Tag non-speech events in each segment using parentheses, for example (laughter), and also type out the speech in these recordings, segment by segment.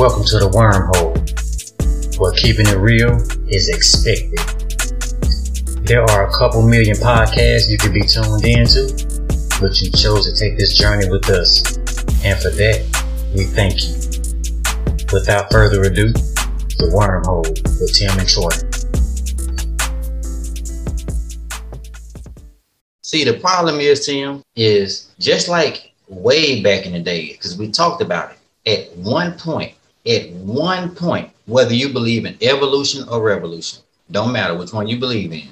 Welcome to the wormhole, where keeping it real is expected. There are a couple million podcasts you could be tuned into, but you chose to take this journey with us, and for that, we thank you. Without further ado, the wormhole with Tim and Troy. See, the problem is, Tim, is just like way back in the day, because we talked about it. At one point, at one point, whether you believe in evolution or revolution, don't matter which one you believe in.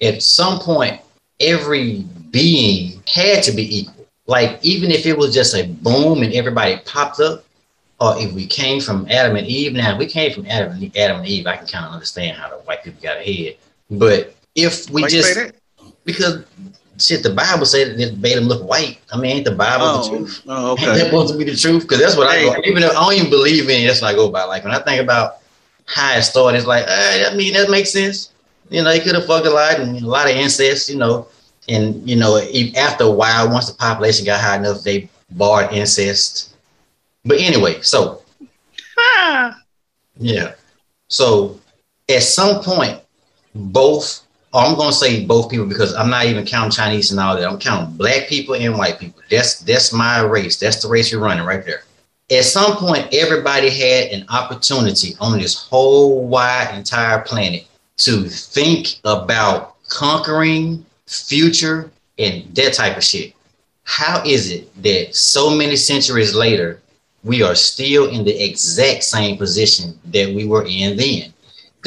At some point, every being had to be equal. Like even if it was just a boom and everybody popped up, or if we came from Adam and Eve. Now, we came from Adam and Adam and Eve, I can kind of understand how the white people got ahead. But if we just because shit, the Bible said it made them look white. I mean, ain't the Bible the Oh, truth? oh, (laughs) Ain't that okay. supposed to be the truth? Because that's what I go. Even though I don't even believe in it, that's what I go by. Like when I think about how it started, it's like, uh, I mean, that makes sense. You know, they could have fucked a lot and a lot of incest. You know, and you know, after a while, once the population got high enough, they barred incest. But anyway, so Ah, yeah. So at some point, both, or Oh, I'm gonna say both people because I'm not even counting Chinese and all that. I'm counting black people and white people. That's that's my race. That's the race you're running right there. At some point, everybody had an opportunity on this whole wide entire planet to think about conquering future and that type of shit. How is it that so many centuries later we are still in the exact same position that we were in then.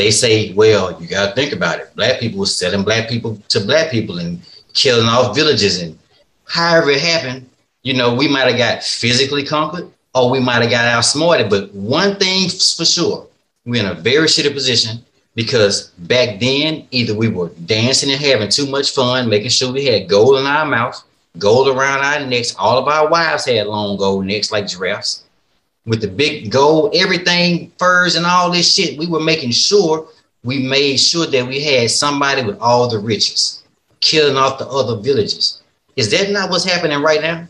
They say, well, you got to think about it. Black people were selling black people to black people and killing off villages. And however it happened, you know, we might have got physically conquered or we might have got outsmarted. But one thing for sure, we're in a very shitty position because back then, either we were dancing and having too much fun, making sure we had gold in our mouth, gold around our necks. All of our wives had long gold necks like giraffes with the big gold, everything, furs, and all this shit. We were making sure we made sure that we had somebody with all the riches, killing off the other villages. Is that not what's happening right now?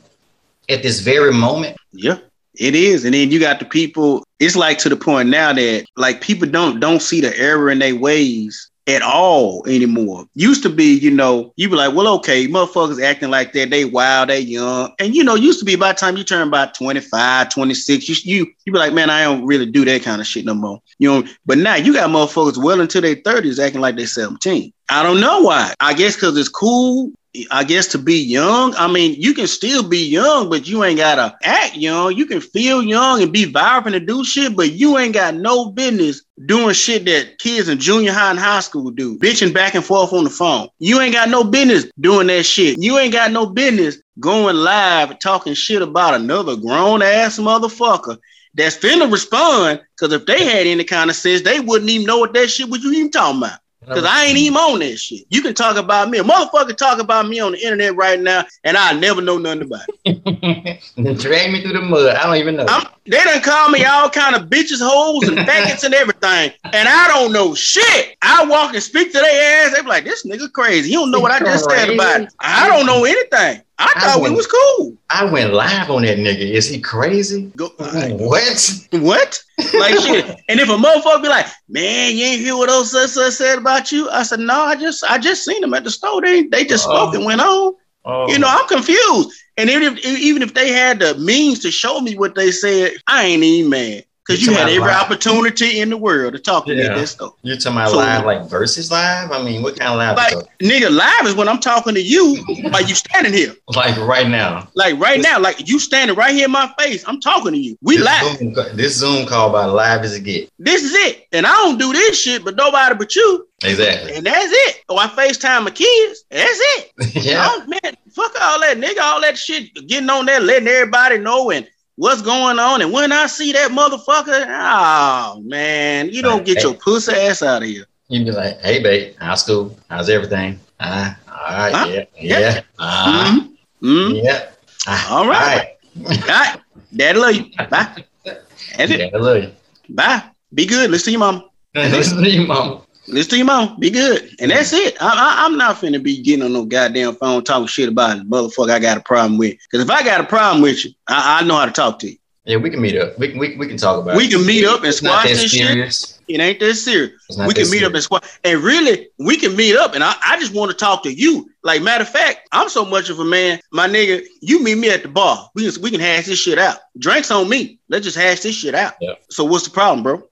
At this very moment? yeah, it is. And then you got the people. It's like to the point now that like people don't don't see the error in their ways at all anymore. Used to be, you know, you be like, well, okay, motherfuckers acting like that, they wild, they young. And you know, used to be by the time you turn about 25, 26, you you you be like, man, I don't really do that kind of shit no more. You know, but now you got motherfuckers well into their 30s acting like they 17. I don't know why. I guess because it's cool. I guess to be young. I mean, you can still be young, but you ain't gotta act young. You can feel young and be vibrant and do shit, but you ain't got no business doing shit that kids in junior high and high school do, bitching back and forth on the phone. You ain't got no business doing that shit. You ain't got no business going live talking shit about another grown ass motherfucker that's finna respond. Cause if they had any kind of sense, they wouldn't even know what that shit was you even talking about. Cause I ain't even on that shit. You can talk about me. A motherfucker talk about me on the internet right now, and I never know nothing about it. (laughs) Drag me through the mud. I don't even know. I'm, they done call me all kind of bitches, hoes, and faggots and everything, and I don't know shit. I walk and speak to their ass. They be like, "This nigga crazy. He don't know what I just said about it. I don't know anything. I I thought we was cool. I went live on that nigga. Is he crazy? Go, What? (laughs) what? Like shit. And if a motherfucker be like, "Man, you ain't hear what those such such said about you," I said, "No, I just I just seen them at the store. They they just Uh-oh. spoke and went on." Oh, You know, I'm confused. And even if, even if they had the means to show me what they said, I ain't even mad. Because You had every live? opportunity in the world to talk to me Yeah. at that. You're talking about So- live like versus live? I mean, what kind of live? Like, is nigga, live is when I'm talking to you while you standing here. (laughs) like right now. Like right now, like you standing right here in my face. I'm talking to you. We this live. Zoom, this Zoom call about live as it get. This is it. And I don't do this shit, but nobody but you. Exactly. And that's it. Oh, I FaceTime my kids. That's it. (laughs) yeah. Oh, man, fuck all that, nigga. All that shit getting on there, letting everybody know and what's going on. And when I see that motherfucker, oh man, you don't get your pussy ass out of here. You'd be like, hey, babe, how's school? How's everything? Uh, all right. Huh? Yeah. Yeah. Yeah. Uh, Mhm. Mhm. Yeah. Uh, All right. All right. Daddy love you. Bye. (laughs) That's it. Yeah, love you. Bye. Be good. Listen to your mom. Listen to you, mama. (laughs) Listen to your mom. Be good. And that's it. I, I, I'm not finna be getting on no goddamn phone talking shit about the motherfucker I got a problem with. Because if I got a problem with you, I, I know how to talk to you. Yeah, we can meet up. We can we, we can talk about We it. can meet up and squash this shit. It ain't that serious. We that can meet up and squash. And really, we can meet up. And I, I just want to talk to you. Like, matter of fact, I'm so much of a man, my nigga, you meet me at the bar. We can, we can hash this shit out. Drinks on me. Let's just hash this shit out. Yeah. So what's the problem, bro?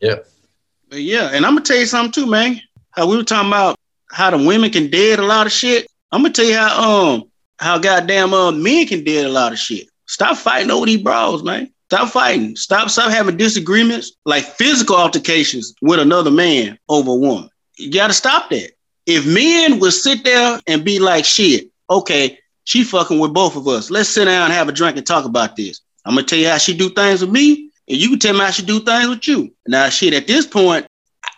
Yeah. But yeah, and I'm gonna tell you something too, man. How we were talking about how the women can dead a lot of shit. I'm gonna tell you how um how goddamn uh, men can dead a lot of shit. Stop fighting over these bras, man. Stop fighting. Stop stop having disagreements like physical altercations with another man over a woman. You gotta stop that. If men would sit there and be like, shit, okay, she fucking with both of us. Let's sit down and have a drink and talk about this. I'm gonna tell you how she do things with me, and you can tell me I should do things with you. Now, shit, at this point,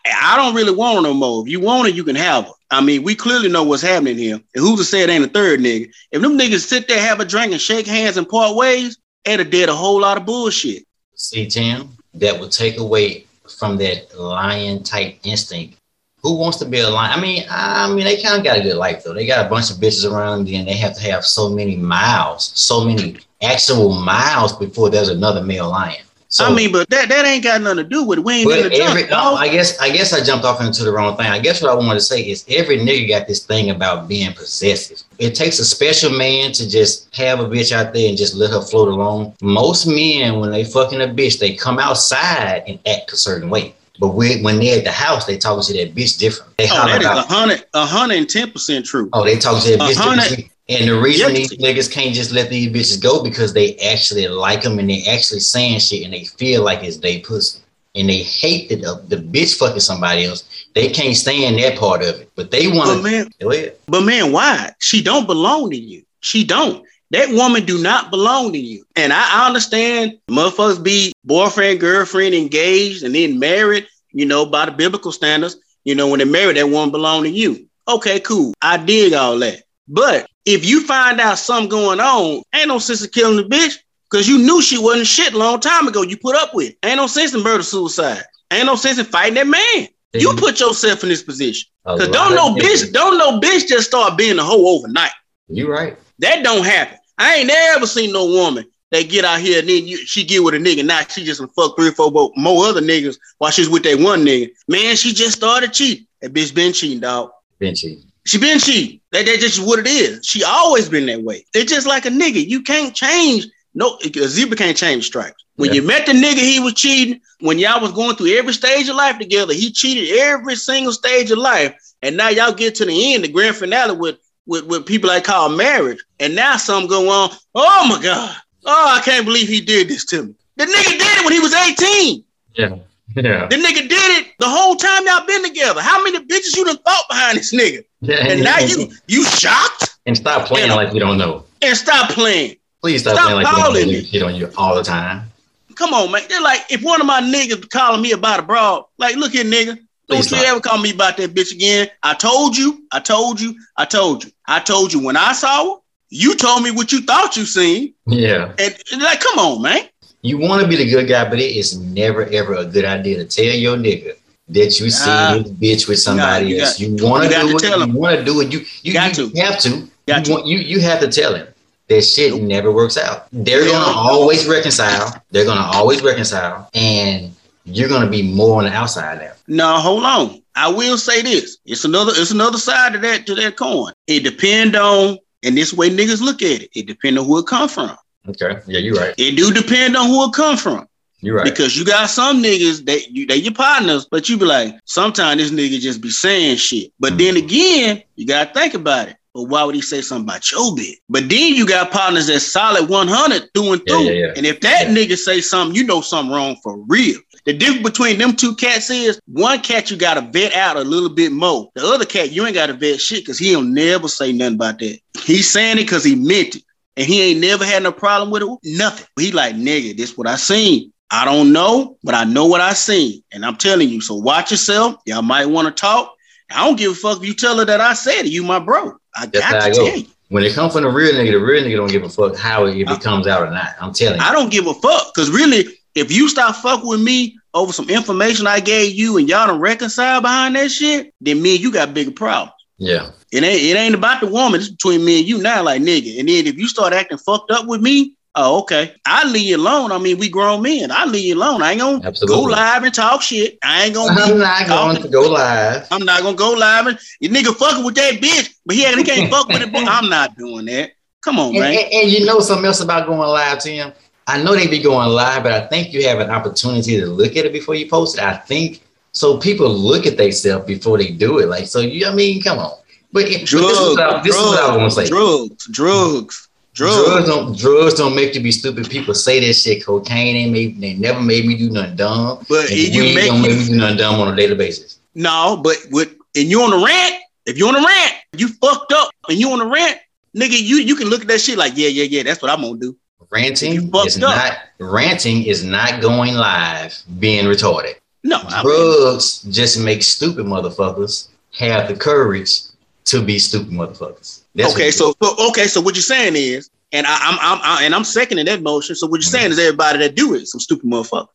I don't really want her no more. If you want her, you can have her. I mean, we clearly know what's happening here. And who's to say it ain't a third nigga? If them niggas sit there, have a drink, and shake hands and part ways, it'd have did a whole lot of bullshit. See, Tim, that would take away from that lion type instinct. Who wants to be a lion? I mean, I mean, they kind of got a good life though. They got a bunch of bitches around them, and they have to have so many miles, so many actual miles before there's another male lion. So, I mean, but that that ain't got nothing to do with it. We ain't but in the every, jump. I guess, I guess I jumped off into the wrong thing. I guess what I wanted to say is every nigga got this thing about being possessive. It takes a special man to just have a bitch out there and just let her float along. Most men, when they fucking a bitch, they come outside and act a certain way. But when, when they're at the house, they talking to that bitch different. They Oh, that is a hundred, a hundred and ten percent true. oh, they talking to that bitch hundred- different. And the reason these niggas can't just let these bitches go because they actually like them and they actually saying shit and they feel like it's they pussy. And they hate that the, the bitch fucking somebody else. They can't stand that part of it. But they want to man, go ahead. but man, why? She don't belong to you. She don't. That woman do not belong to you. And I, I understand motherfuckers be boyfriend, girlfriend, engaged, and then married, you know, by the biblical standards. You know, when they're married, that woman belong to you. Okay, cool. I dig all that. But if you find out something going on, ain't no sense of killing the bitch because you knew she wasn't shit a long time ago. You put up with. Ain't no sense in murder suicide. Ain't no sense in fighting that man. You put yourself in this position. Cause don't no bitch, don't no bitch just start being a hoe overnight. You right. That don't happen. I ain't never seen no woman that get out here and then you, she get with a nigga. Now she just fuck three or four more other niggas while she's with that one nigga. Man, she just started cheating. That bitch been cheating, dog. Benchy. She been cheating. That, that's just what it is. She always been that way. It's just like a nigga. You can't change. No, a zebra can't change stripes. When Yeah. you met the nigga, he was cheating. When y'all was going through every stage of life together, he cheated every single stage of life. And now y'all get to the end, the grand finale with with, with people I call marriage. And now something going on. Oh my God. Oh, I can't believe he did this to me. The nigga did it when he was 18. Yeah. Yeah. The nigga did it the whole time y'all been together. How many bitches you done thought behind this nigga? yeah. And now you you shocked? and stop playing Yeah. like you don't know. and stop playing. Please stop, Stop playing like you don't know me. this shit on you all the time. Come on, man. They're like, if one of my niggas calling me about a broad, like, look here, nigga. Don't you ever call me about that bitch again. I told you, I told you, I told you. I told you when I saw her, you told me what you thought you seen. Yeah. And, and like, come on, man. You want to be the good guy, but it is never ever a good idea to tell your nigga that you see Nah. this bitch with somebody you else. you want to do it. tell him. You want to do it. You you, Got you to. have to. Got you, want, you you have to tell him that shit Nope. never works out. They're Yeah. gonna always reconcile. They're gonna always reconcile, and you're gonna be more on the outside now. No, hold on. I will say this. It's another, it's another side to that to that coin. It depend on, and this way niggas look at it. It depend on who it come from. Okay. Yeah, you're right. It do depend on who it come from. You're right. Because you got some niggas that you they your partners, but you be like, sometimes this nigga just be saying shit. But then Mm-hmm. again, you gotta think about it. But why would he say something about your bitch? But then you got partners that's solid 100 through and Yeah, through. yeah, yeah. And if that Yeah. nigga say something, you know something wrong for real. The difference between them two cats is one cat you gotta vet out a little bit more. The other cat you ain't gotta vet shit because he'll never say nothing about that. He's saying it because he meant it. And he ain't never had no problem with it. Nothing. He like, nigga, this what I seen. I don't know, but I know what I seen. And I'm telling you. So watch yourself. Y'all might want to talk. I don't give a fuck if you tell her that I said it. You my bro. I That's got to I go. tell you. When it comes from the real nigga, the real nigga don't give a fuck how it, if it comes out or not. I'm telling you. I don't give a fuck. Cause really, if you stop fucking with me over some information I gave you and y'all don't reconcile behind that shit, then me and you got bigger problems. Yeah. It ain't it ain't about the woman. It's between me and you now, like nigga. And then if you start acting fucked up with me, Oh, okay. I leave you alone. I mean, we grown men. I leave you alone. I ain't gonna Absolutely. go live and talk shit. I ain't gonna. I'm Be, not going to go live. I'm not gonna go live and you nigga fucking with that bitch, but he, he can't fuck with it. But I'm not doing that. Come on, And, man. and- and you know something else about going live, Tim? I know they be going live, but I think you have an opportunity to look at it before you post it. I think so. People look at themselves before they do it. Like so, you. I mean, come on. But, it, but this is drugs, what I, this is what I want to say. drugs, drugs, drugs, Drugs don't drugs don't make you be stupid. People say that shit. Cocaine ain't made they never made me do nothing dumb. But And you make don't make me do nothing dumb on a daily basis. no, but with and you on a rant. If you on a rant, you fucked up, and you on a rant, nigga. You you can look at that shit like yeah, yeah, yeah. That's what I'm gonna do. Ranting is up. not ranting is not going live being retarded. No, I mean, Drugs just make stupid motherfuckers have the courage to be stupid motherfuckers. That's okay, so, so okay, so what you're saying is, and I, I'm I'm I, and I'm seconding that motion. So what you're mm-hmm. saying is everybody that do it, some stupid motherfucker.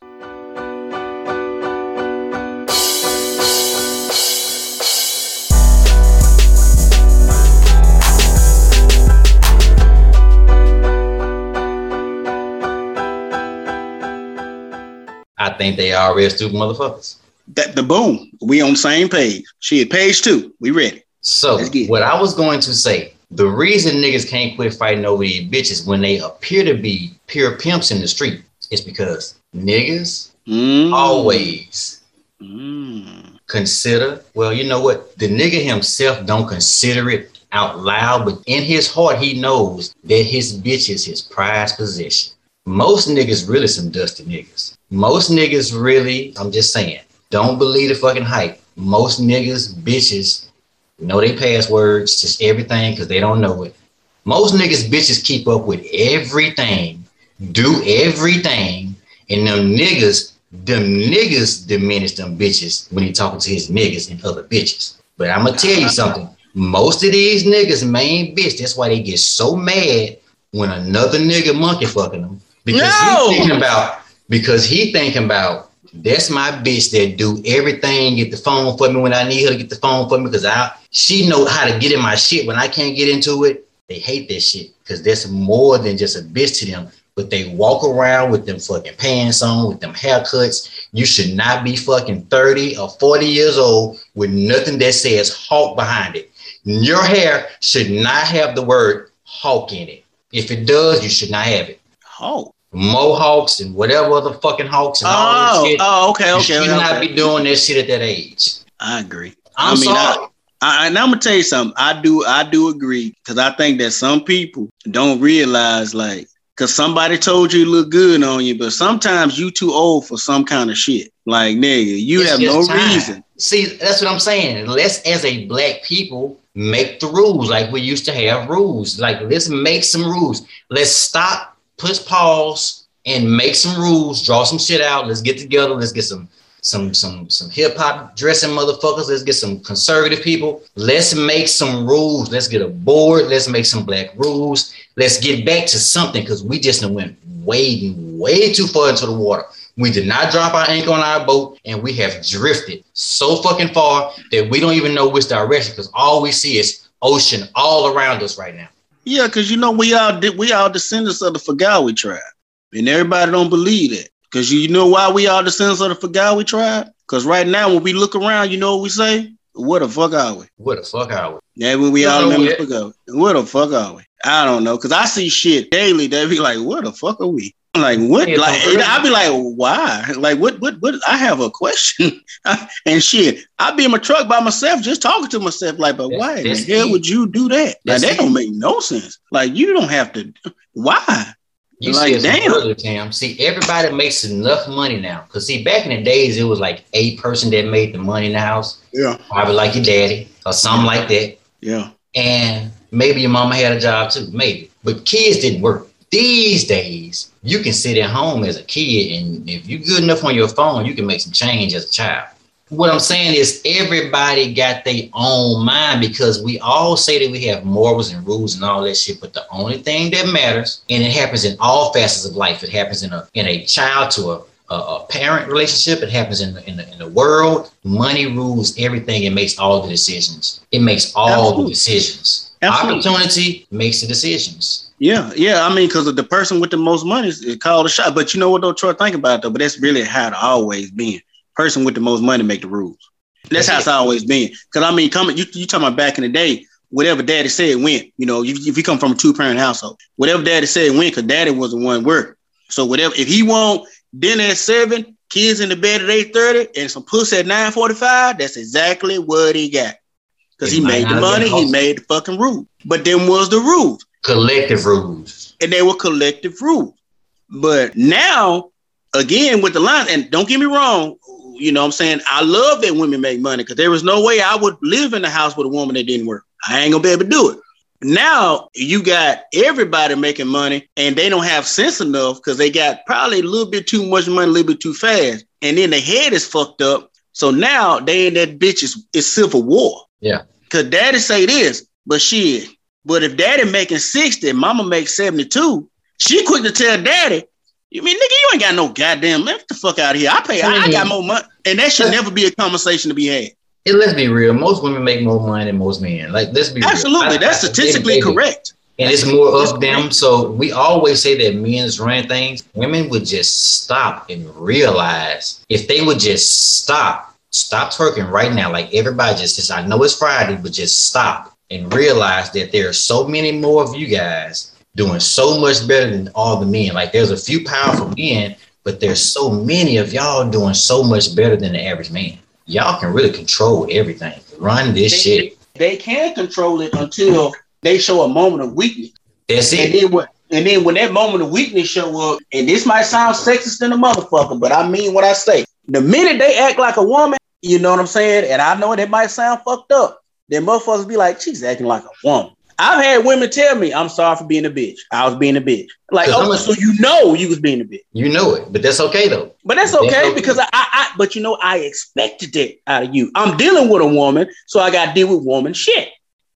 Think they are real stupid motherfuckers. That the boom, we on the same page. She Shit, page two, we ready. So Let's get it. what I was going to say, the reason niggas can't quit fighting over these bitches when they appear to be pure pimps in the street is because niggas Mm. always Mm. consider, well, you know what? The nigga himself don't consider it out loud, but in his heart, he knows that his bitch is his prized possession. Most niggas really some dusty niggas. Most niggas really, I'm just saying, don't believe the fucking hype. Most niggas, bitches, know they passwords, just everything, because they don't know it. Most niggas, bitches keep up with everything, do everything, and them niggas them niggas diminish them bitches when he talking to his niggas and other bitches. But I'm gonna tell you something. Most of these niggas main bitch. That's why they get so mad when another nigga monkey fucking them because No! he thinking about because he thinking about that's my bitch that do everything, get the phone for me when I need her to get the phone for me because I she know how to get in my shit when I can't get into it. They hate that shit because that's more than just a bitch to them but they walk around with them fucking pants on, with them haircuts. You should not be fucking 30 or 40 years old with nothing that says hawk behind it. Your hair should not have the word hawk in it. If it does, you should not have it. Oh, Mohawks and whatever other fucking hawks and all oh, that shit. oh, okay, you should okay, not be doing this shit at that age. I agree. I'm I mean, I- sorry. I, and I'm gonna tell you something. I do, I do agree because I think that some people don't realize, like, because somebody told you you look good on you, but sometimes you too old for some kind of shit. Like, nigga, you It's have no time. reason. See, that's what I'm saying. Let's, as a black people, make the rules like we used to have rules. Like, let's make some rules. Let's stop, push pause, and make some rules. Draw some shit out. Let's get together. Let's get some, some, some, some hip hop dressing motherfuckers. Let's get some conservative people. Let's make some rules. Let's get a board. Let's make some black rules. Let's get back to something because we just went way, way too far into the water. We did not drop our anchor on our boat, and we have drifted so fucking far that we don't even know which direction because all we see is ocean all around us right now. Yeah, because you know we all we all descendants of the Fagawi tribe, and everybody don't believe that. Because you know why we all descendants of the Fagawi tribe? Because right now when we look around, you know what we say? What the fuck are we? What the fuck are we? Yeah, when we all remember the fuck are we? What the fuck are we? I don't know, cause I see shit daily. They be like, "What the fuck are we?" Like, what? Like, I'd be like, why? Like, what? What? What? I have a question, (laughs) and shit. I'd be in my truck by myself, just talking to myself, like, but why the hell would you do that? Like, that don't make no sense. Like, you don't have to. Why? You Like, see, damn. Earlier, Tim. See, everybody makes enough money now. Cause see, back in the days, it was like a person that made the money in the house, Yeah. probably like your daddy or something like that. Yeah. and maybe your mama had a job too, maybe. But kids didn't work. These days, you can sit at home as a kid, and if you're good enough on your phone, you can make some change as a child. What I'm saying is, everybody got their own mind because we all say that we have morals and rules and all that shit. But the only thing that matters, and it happens in all facets of life, it happens in a in a child to a a, a parent relationship. It happens in the, in, the, in the world. Money rules everything. It makes all the decisions. It makes all Absolutely. the decisions. Absolutely. Opportunity makes the decisions. Yeah, yeah. I mean, because the person with the most money is called a shot. But you know what though, Troy, think about it though. But that's really how it always been. Person with the most money make the rules. That's, how it's always been. Because I mean, coming you you talking about back in the day, whatever daddy said went. You know, if, if you come from a two parent household, whatever daddy said went, because daddy was the one work. So whatever, if he want dinner at seven, kids in the bed at eight thirty, and some pussy at nine forty five, that's exactly what he got. Because he made the money, he made the fucking rule. But then was the rules. Collective rules. And they were collective rules. But now, again, with the lines, and don't get me wrong, you know what I'm saying? I love that women make money because there was no way I would live in a house with a woman that didn't work. I ain't gonna be able to do it. Now you got everybody making money and they don't have sense enough because they got probably a little bit too much money, a little bit too fast. And then the head is fucked up. So now they in that bitch is, is civil war. Yeah. Cause daddy say this, but shit. But if daddy making 60, mama makes 72, she quick to tell daddy, you mean nigga, you ain't got no goddamn man. The fuck out of here. I pay, I, I got mm-hmm. more money. And that should never be a conversation to be had. And let's be real. Most women make more money than most men. Like let's be absolutely. Real. That's I, statistically correct. And it's more of them. So we always say that men's run things. Women would just stop and realize if they would just stop, stop twerking right now. Like everybody just, says, I know it's Friday, but just stop and realize that there are so many more of you guys doing so much better than all the men. Like there's a few powerful men, but there's so many of y'all doing so much better than the average man y'all can really control everything. Run this they, shit. They can control it until they show a moment of weakness. That's it. And then, when, and then when that moment of weakness show up, and this might sound sexist in a motherfucker, but I mean what I say. The minute they act like a woman, you know what I'm saying? And I know it might sound fucked up. Then motherfuckers be like, she's acting like a woman. I've had women tell me, I'm sorry for being a bitch. I was being a bitch. Like, oh, so you know you was being a bitch. You know it, but that's okay though. But that's okay, that's okay. because I, I, I, but you know, I expected it out of you. I'm dealing with a woman, so I got to deal with woman shit.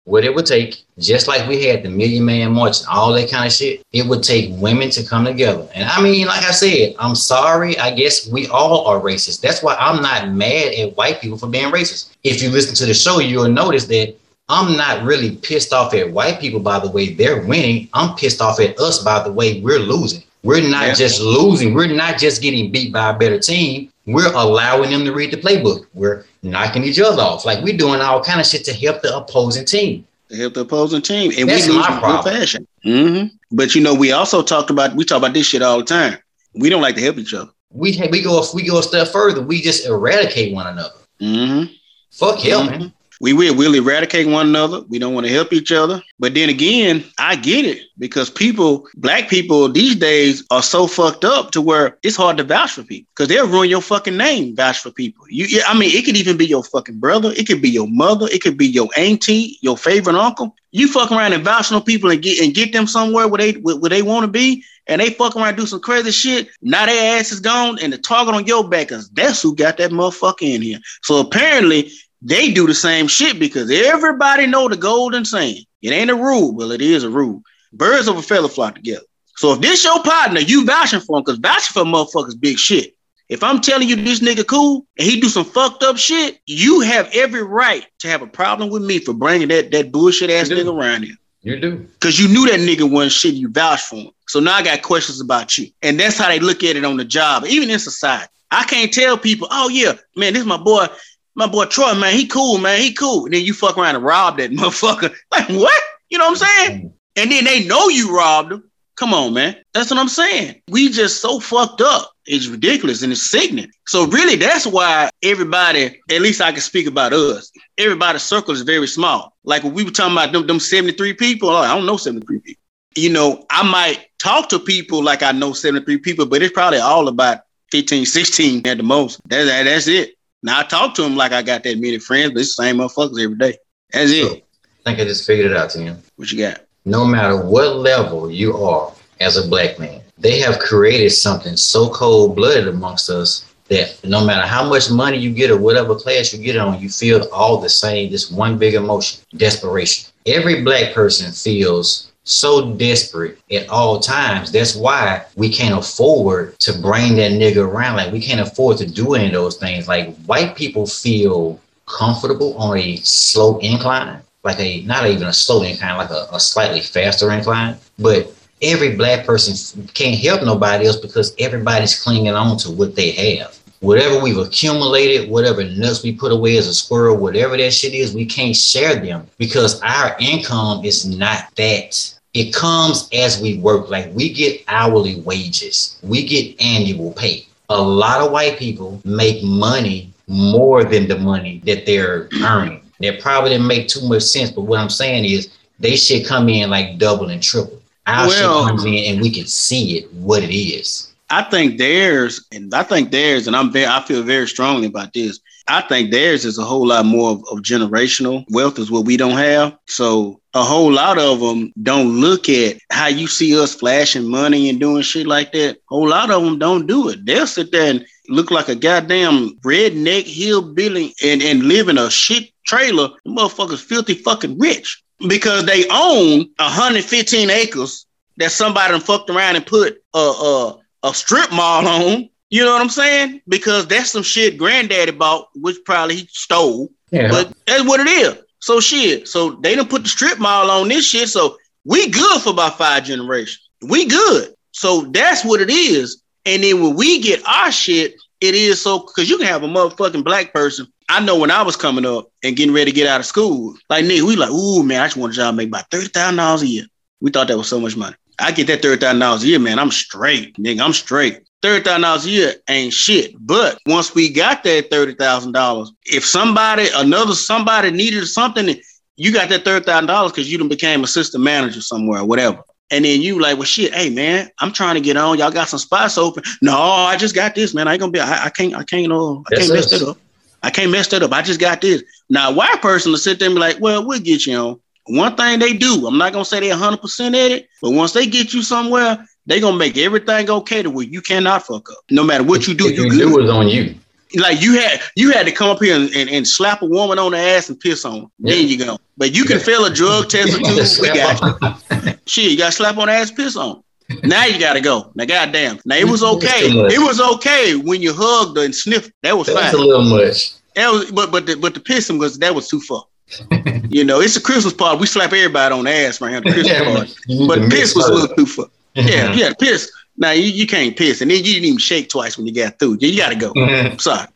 What it would take, just like we had the Million Man March and all that kind of shit, it would take women to come together. And I mean, like I said, I'm sorry. I guess we all are racist. That's why I'm not mad at white people for being racist. If you listen to the show, you'll notice that I'm not really pissed off at white people by the way they're winning. I'm pissed off at us by the way we're losing. We're not yeah. just losing. We're not just getting beat by a better team. We're allowing them to read the playbook. We're knocking each other off. Like we're doing all kind of shit to help the opposing team. To help the opposing team, and That's we lose in fashion. Mm-hmm. But you know, we also talked about we talk about this shit all the time. We don't like to help each other. We we go we go a step further. We just eradicate one another. Mm-hmm. Fuck helping. Mm-hmm we will we'll eradicate one another. We don't want to help each other. But then again, I get it because people, black people these days are so fucked up to where it's hard to vouch for people because they'll ruin your fucking name, vouch for people. You, I mean, it could even be your fucking brother. It could be your mother. It could be your auntie, your favorite uncle. You fuck around and vouch on people and get and get them somewhere where they where, where they want to be, and they fuck around do some crazy shit. Now their ass is gone, and the target on your back is that's who got that motherfucker in here. So apparently they do the same shit because everybody know the golden saying. It ain't a rule, but it is a rule. Birds of a feather flock together. So if this your partner, you vouching for him, because vouching for motherfuckers big shit. If I'm telling you this nigga cool and he do some fucked up shit, you have every right to have a problem with me for bringing that that bullshit ass nigga around here. You do. Because you knew that nigga wasn't shit, you vouched for him. So now I got questions about you. And that's how they look at it on the job, even in society. I can't tell people, oh yeah, man, this is my boy my boy Troy, man, he cool, man, he cool. And then you fuck around and rob that (laughs) motherfucker. Like what? You know what I'm saying? Mm. And then they know you robbed him. Come on, man. That's what I'm saying. We just so fucked up. It's ridiculous and it's sickening. So really, that's why everybody, at least I can speak about us. Everybody's circle is very small. Like when we were talking about them, them 73 people, oh, I don't know 73 people. You know, I might talk to people like I know 73 people, but it's probably all about 15, 16 at the most. That, that, that's it. Now I talk to him like I got that many friends, but it's the same motherfuckers every day. That's it. I think I just figured it out to you. What you got? No matter what level you are as a black man, they have created something so cold blooded amongst us that no matter how much money you get or whatever class you get on, you feel all the same, this one big emotion, desperation. Every black person feels so desperate at all times. That's why we can't afford to bring that nigga around. Like we can't afford to do any of those things. Like white people feel comfortable on a slow incline, like a not even a slow incline, like a, a slightly faster incline. But every black person can't help nobody else because everybody's clinging on to what they have. Whatever we've accumulated, whatever nuts we put away as a squirrel, whatever that shit is, we can't share them because our income is not that. It comes as we work. Like we get hourly wages, we get annual pay. A lot of white people make money more than the money that they're earning. That probably didn't make too much sense, but what I'm saying is they should come in like double and triple. Our well, shit comes in and we can see it what it is. I think theirs, and I think theirs, and I'm very, I feel very strongly about this. I think theirs is a whole lot more of, of, generational wealth is what we don't have. So a whole lot of them don't look at how you see us flashing money and doing shit like that. A whole lot of them don't do it. They'll sit there and look like a goddamn redneck hillbilly and, and live in a shit trailer. The motherfuckers filthy fucking rich because they own 115 acres that somebody fucked around and put a, a, a strip mall on. You know what I'm saying? Because that's some shit granddaddy bought, which probably he stole. Yeah. But that's what it is. So shit. So they done put the strip mall on this shit. So we good for about five generations. We good. So that's what it is. And then when we get our shit, it is so because you can have a motherfucking black person I know when I was coming up and getting ready to get out of school, like nigga, we like, ooh man, I just want a job make about thirty thousand dollars a year. We thought that was so much money. I get that thirty thousand dollars a year, man. I'm straight, nigga. I'm straight. Thirty thousand dollars a year ain't shit. But once we got that thirty thousand dollars, if somebody, another somebody needed something, you got that thirty thousand dollars because you done became assistant manager somewhere or whatever. And then you like, well, shit, hey man, I'm trying to get on. Y'all got some spots open. No, I just got this, man. I ain't gonna be. I, I can't. I can't. Uh, I can't mess it up. I can't mess that up. I just got this. Now, a white person will sit there and be like, well, we'll get you on. One thing they do, I'm not gonna say they're 100 percent at it, but once they get you somewhere, they gonna make everything okay to where you cannot fuck up. No matter what you do, you, you do it on you. Like you had you had to come up here and, and, and slap a woman on the ass and piss on. Her. Yeah. There you go. But you can yeah. fail a drug test or (laughs) two. we got you. Shit, you got to slap on the ass, piss on now you gotta go. Now, goddamn. Now it was okay. It was okay when you hugged and sniffed. That was That's fine. a little much. That was, but but the, but the pissing was that was too far. (laughs) you know, it's a Christmas party. We slap everybody on the ass right here. Christmas yeah, party. But piss was a little too far. yeah, yeah, piss. Now you, you can't piss, and then you didn't even shake twice when you got through. You, you got to go. Mm-hmm. (laughs) Sorry.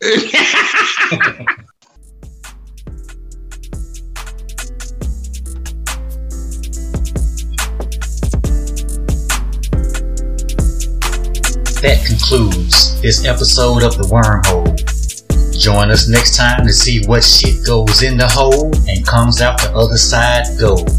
that concludes this episode of The Wormhole. Join us next time to see what shit goes in the hole and comes out the other side gold.